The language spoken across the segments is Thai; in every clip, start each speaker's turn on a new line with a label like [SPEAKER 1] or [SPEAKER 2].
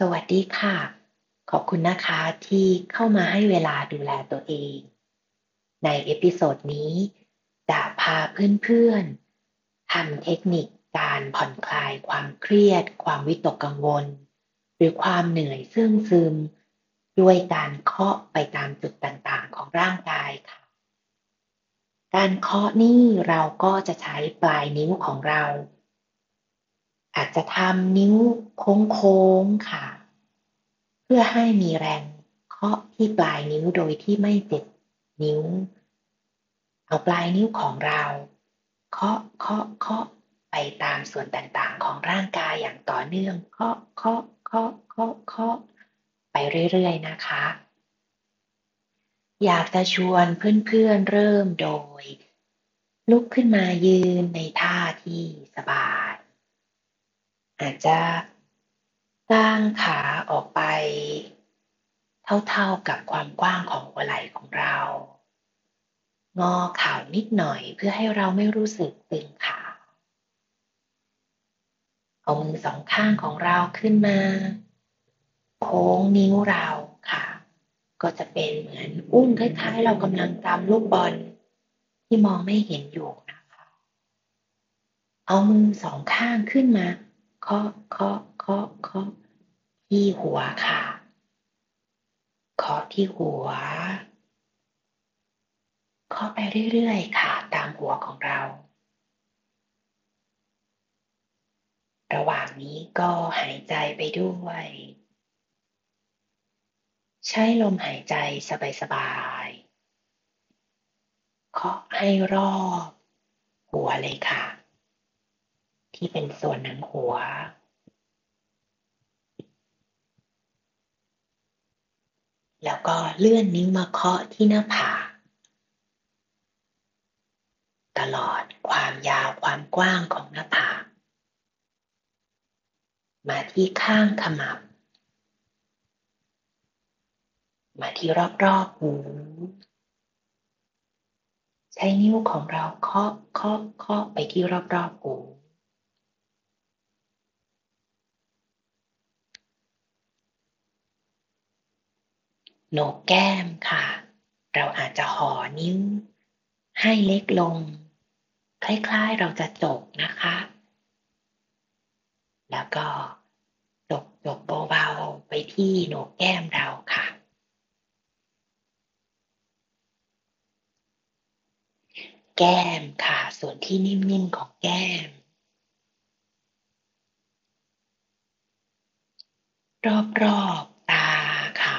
[SPEAKER 1] สวัสดีค่ะ ขอบคุณนะคะที่เข้ามาให้เวลาดูแลตัวเอง ใน episode นี้ จะพาเพื่อนๆทำเทคนิคการผ่อนคลายความเครียด ความวิตกกังวล หรือความเหนื่อยซึ่งซึม ด้วยการเคาะไปตามจุดต่างๆของร่างกายค่ะ การเคาะนี่เราก็จะใช้ปลายนิ้วของเรา อาจจะทำนิ้วโค้งๆค่ะ เพื่อให้มีแรงเคาะที่ปลายนิ้วโดยที่ไม่เจ็บนิ้ว เอาปลายนิ้วของเรา เคาะเคาะเคาะไปตามส่วนต่างๆ ของร่างกายอย่างต่อเนื่องเคาะเคาะเคาะเคาะเคาะไปเรื่อยๆนะคะ อยากจะชวนเพื่อนๆเริ่มโดย ลุกขึ้นมายืนในท่าที่สบาย อาจจะกางขาออกไป เท่าๆกับความกว้างของหัวไหล่ของเรา งอเข่านิดหน่อยเพื่อให้เราไม่รู้สึกตึงขา เอามือสองข้างของเราขึ้นมา โค้งนิ้วเราค่ะ ก็จะเป็นเหมือนอุ้งคล้ายๆ เรากำลังกำลูกบอลที่มองไม่เห็นอยู่นะคะ เอามือสองข้างขึ้นมา เคาะเคาะเคาะเคาะที่หัวค่ะเคาะที่หัวเคาะไปเรื่อยๆค่ะตามหัวของเรา ระหว่างนี้ก็หายใจไปด้วย ใช้ลมหายใจสบายๆเคาะให้รอบหัวเลยค่ะ ที่เป็นส่วนหนังหัว แล้วก็เลื่อนนิ้วมาเคาะที่หน้าผากตลอดความยาวความกว้างของหน้าผากมาที่ข้างขมับ มาที่รอบๆหูใช้นิ้วของเราเคาะเคาะเคาะไปที่รอบๆหู โหนกแก้มค่ะ เราอาจจะห่อนิ้ว ให้เล็กลง คล้ายๆเราจะจกนะคะ แล้วก็จกจกเบาๆไปที่โหนกแก้มเราค่ะแก้มค่ะ ส่วนที่นิ่มๆของแก้ม รอบๆตาค่ะ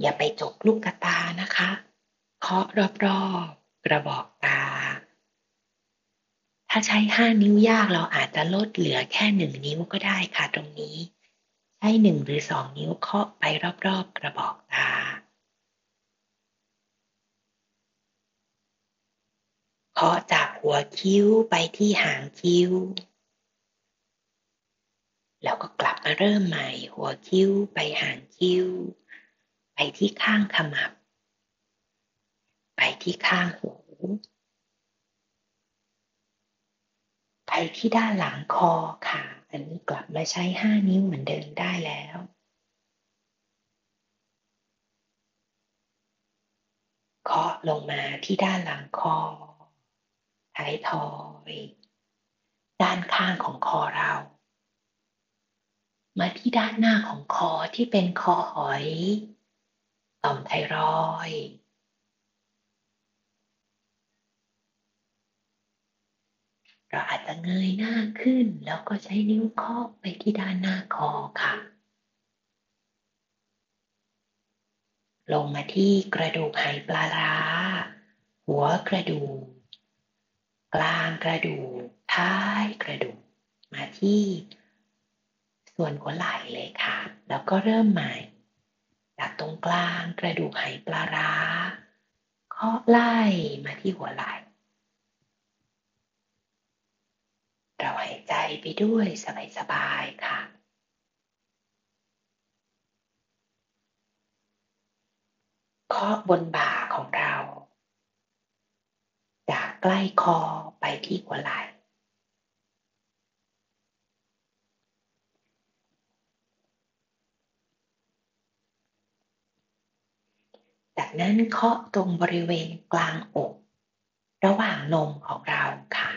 [SPEAKER 1] อย่าไปจกลูกตานะคะ เคาะรอบๆ กระบอกตา ถ้าใช้ห้านิ้วยากเราอาจจะลดเหลือแค่หนึ่งนิ้วก็ได้ค่ะตรงนี้ ใช้หนึ่งหรือสองนิ้วเคาะไปรอบๆ กระบอกตา เคาะจากหัวคิ้วไปที่หางคิ้วแล้วก็กลับมาเริ่มใหม่หัวคิ้วไปหางคิ้ว ไปที่ข้างขมับ ไปที่ข้างหู ไปที่ด้านหลังคอค่ะ อันนี้กลับมาใช้ห้านิ้วเหมือนเดิมได้แล้วเคาะลงมาที่ด้านหลังคอท้ายทอย ด้านข้างของคอเรา มาที่ด้านหน้าของคอที่เป็นคอหอย ต่อมไทรอยเราอาจจะเงยหน้าขึ้น แล้วก็ใช้นิ้วเคาะไปที่ด้านหน้าคอค่ะ ลงมาที่กระดูกไหปลาร้า หัวกระดูก กลางกระดูก ท้ายกระดูก มาที่ส่วนหัวไหล่เลยค่ะ แล้วก็เริ่มใหม่ จากตรงกลางกระดูกไหปลาร้าเคาะไล่มาที่หัวไหล่เราหายใจไปด้วยสบายๆค่ะเคาะบนบ่าของเรา จากใกล้คอไปที่หัวไหล่ จากนั้นเคาะตรงบริเวณกลางอก ระหว่างนมของเราค่ะ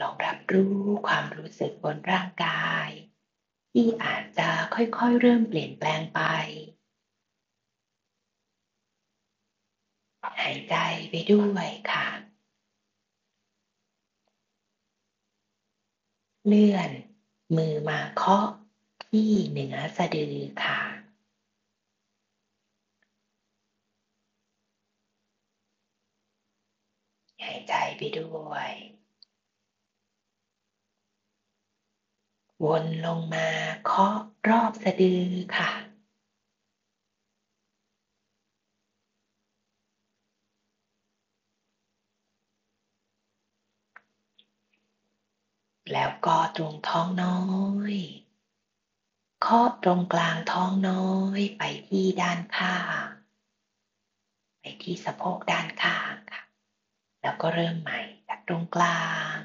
[SPEAKER 1] ลองรับรู้ความรู้สึกบนร่างกาย ที่อาจจะค่อยๆเริ่มเปลี่ยนแปลงไป หายใจไปด้วยค่ะ เลื่อน มือมาเคาะที่เหนือสะดือค่ะ หายใจไปด้วย วนลงมาเคาะรอบสะดือค่ะ แล้วก็ตรงท้องน้อยเคาะตรงกลางท้องน้อยไปที่ด้านข้างไปที่สะโพกด้านข้างค่ะ แล้วก็เริ่มใหม่จากตรงกลาง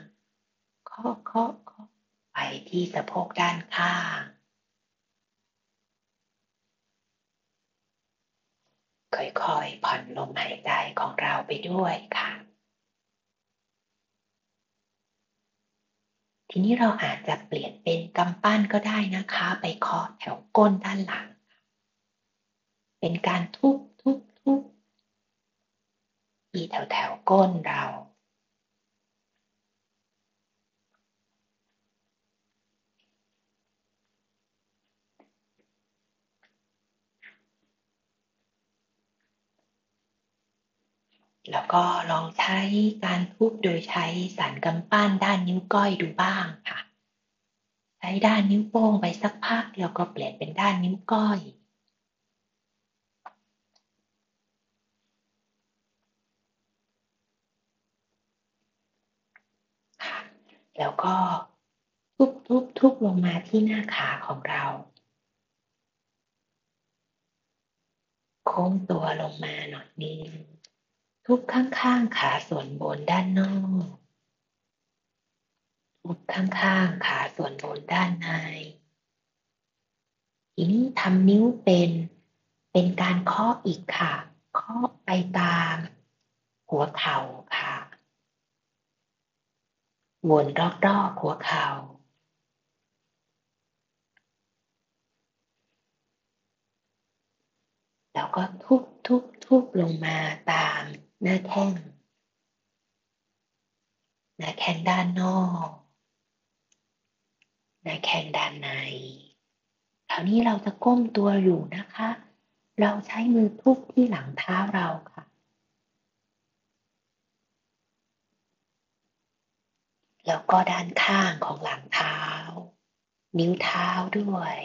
[SPEAKER 1] เคาะเคาะเคาะไปที่สะโพกด้านข้างค่อยๆผ่อนลมหายใจของเราไปด้วยค่ะ ทีนี้เราอาจจะเปลี่ยนเป็นกำปั้นก็ได้นะคะ ไปเคาะแถวก้นด้านหลัง เป็นการทุบทุบทุบที่แถวแถวก้นเรา แล้ว ก็ลองใช้การทุบโดยใช้สันกำปั้นด้านนิ้วก้อยดูบ้างค่ะ ใช้ด้านนิ้วโป้งไปสักพักแล้วก็เปลี่ยนเป็นด้านนิ้วก้อยค่ะแล้วก็ทุบทุบทุบลงมาที่หน้าขาของเรา โค้งตัวลงมาหน่อยนึง ทุบข้างๆขาส่วนบนด้านนอก ทุบข้างๆขาส่วนบนด้านใน ทีนี้ทำนิ้วเป็นเป็นการเคาะอีกค่ะ เคาะไปตาม หัวเข่าค่ะ วนรอบๆหัวเข่าแล้วก็ทุบทุบทุบลงมาตาม หน้าแข้ง หน้าแข้งด้านนอก หน้าแข้งด้านใน คราวนี้เราจะก้มตัวอยู่นะคะ เราใช้มือทุบที่หลังเท้าเราค่ะ แล้วก็ด้านข้างของหลังเท้า นิ้วเท้าด้วย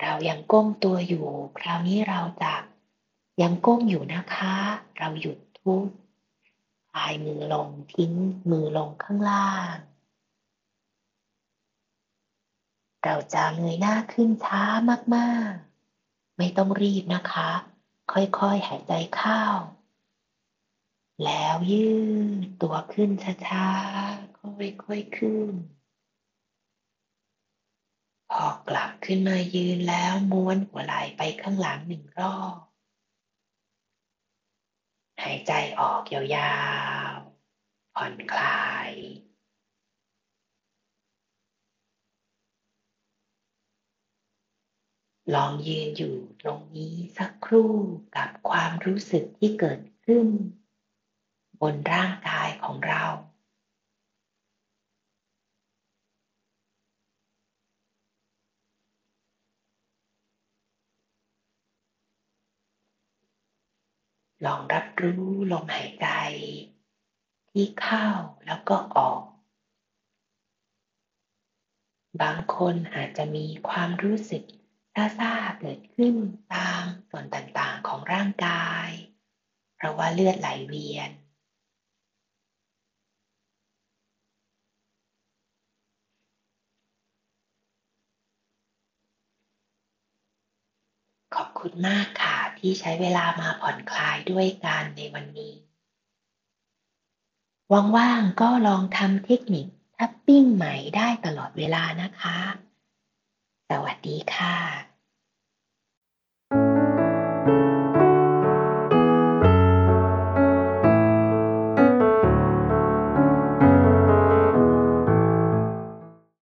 [SPEAKER 1] เรายังก้มตัวอยู่ คราวนี้เราจะ ยังก้มอยู่นะคะ เราหยุดทุบปลายมือลงทิ้งมือลงข้างล่าง เราจะเงยหน้าขึ้นช้ามากๆ ไม่ต้องรีบนะคะ ค่อยๆหายใจเข้า แล้วยืดตัวขึ้นช้าๆ ค่อยๆขึ้นพอกลับขึ้นมายืนแล้วม้วนหัวไหล่ไปข้างหลังหนึ่งรอบ หายใจออกยาวๆ ผ่อนคลาย ลองยืนอยู่ตรงนี้สักครู่กับความรู้สึกที่เกิดขึ้น บนร่างกายของเรา ลองรับรู้ลมหายใจ ที่เข้าแล้วก็ออก บางคนอาจจะมีความรู้สึกซาๆเกิดขึ้นตามส่วนต่างๆของร่างกาย เพราะว่าเลือดไหลเวียน คุณมากค่ะที่ใช้เวลามาผ่อนคลายด้วยกันในวันนี้ ว่างๆก็ลองทำเทคนิคทับปิ้งใหม่ได้ตลอดเวลานะคะ สวัสดีค่ะ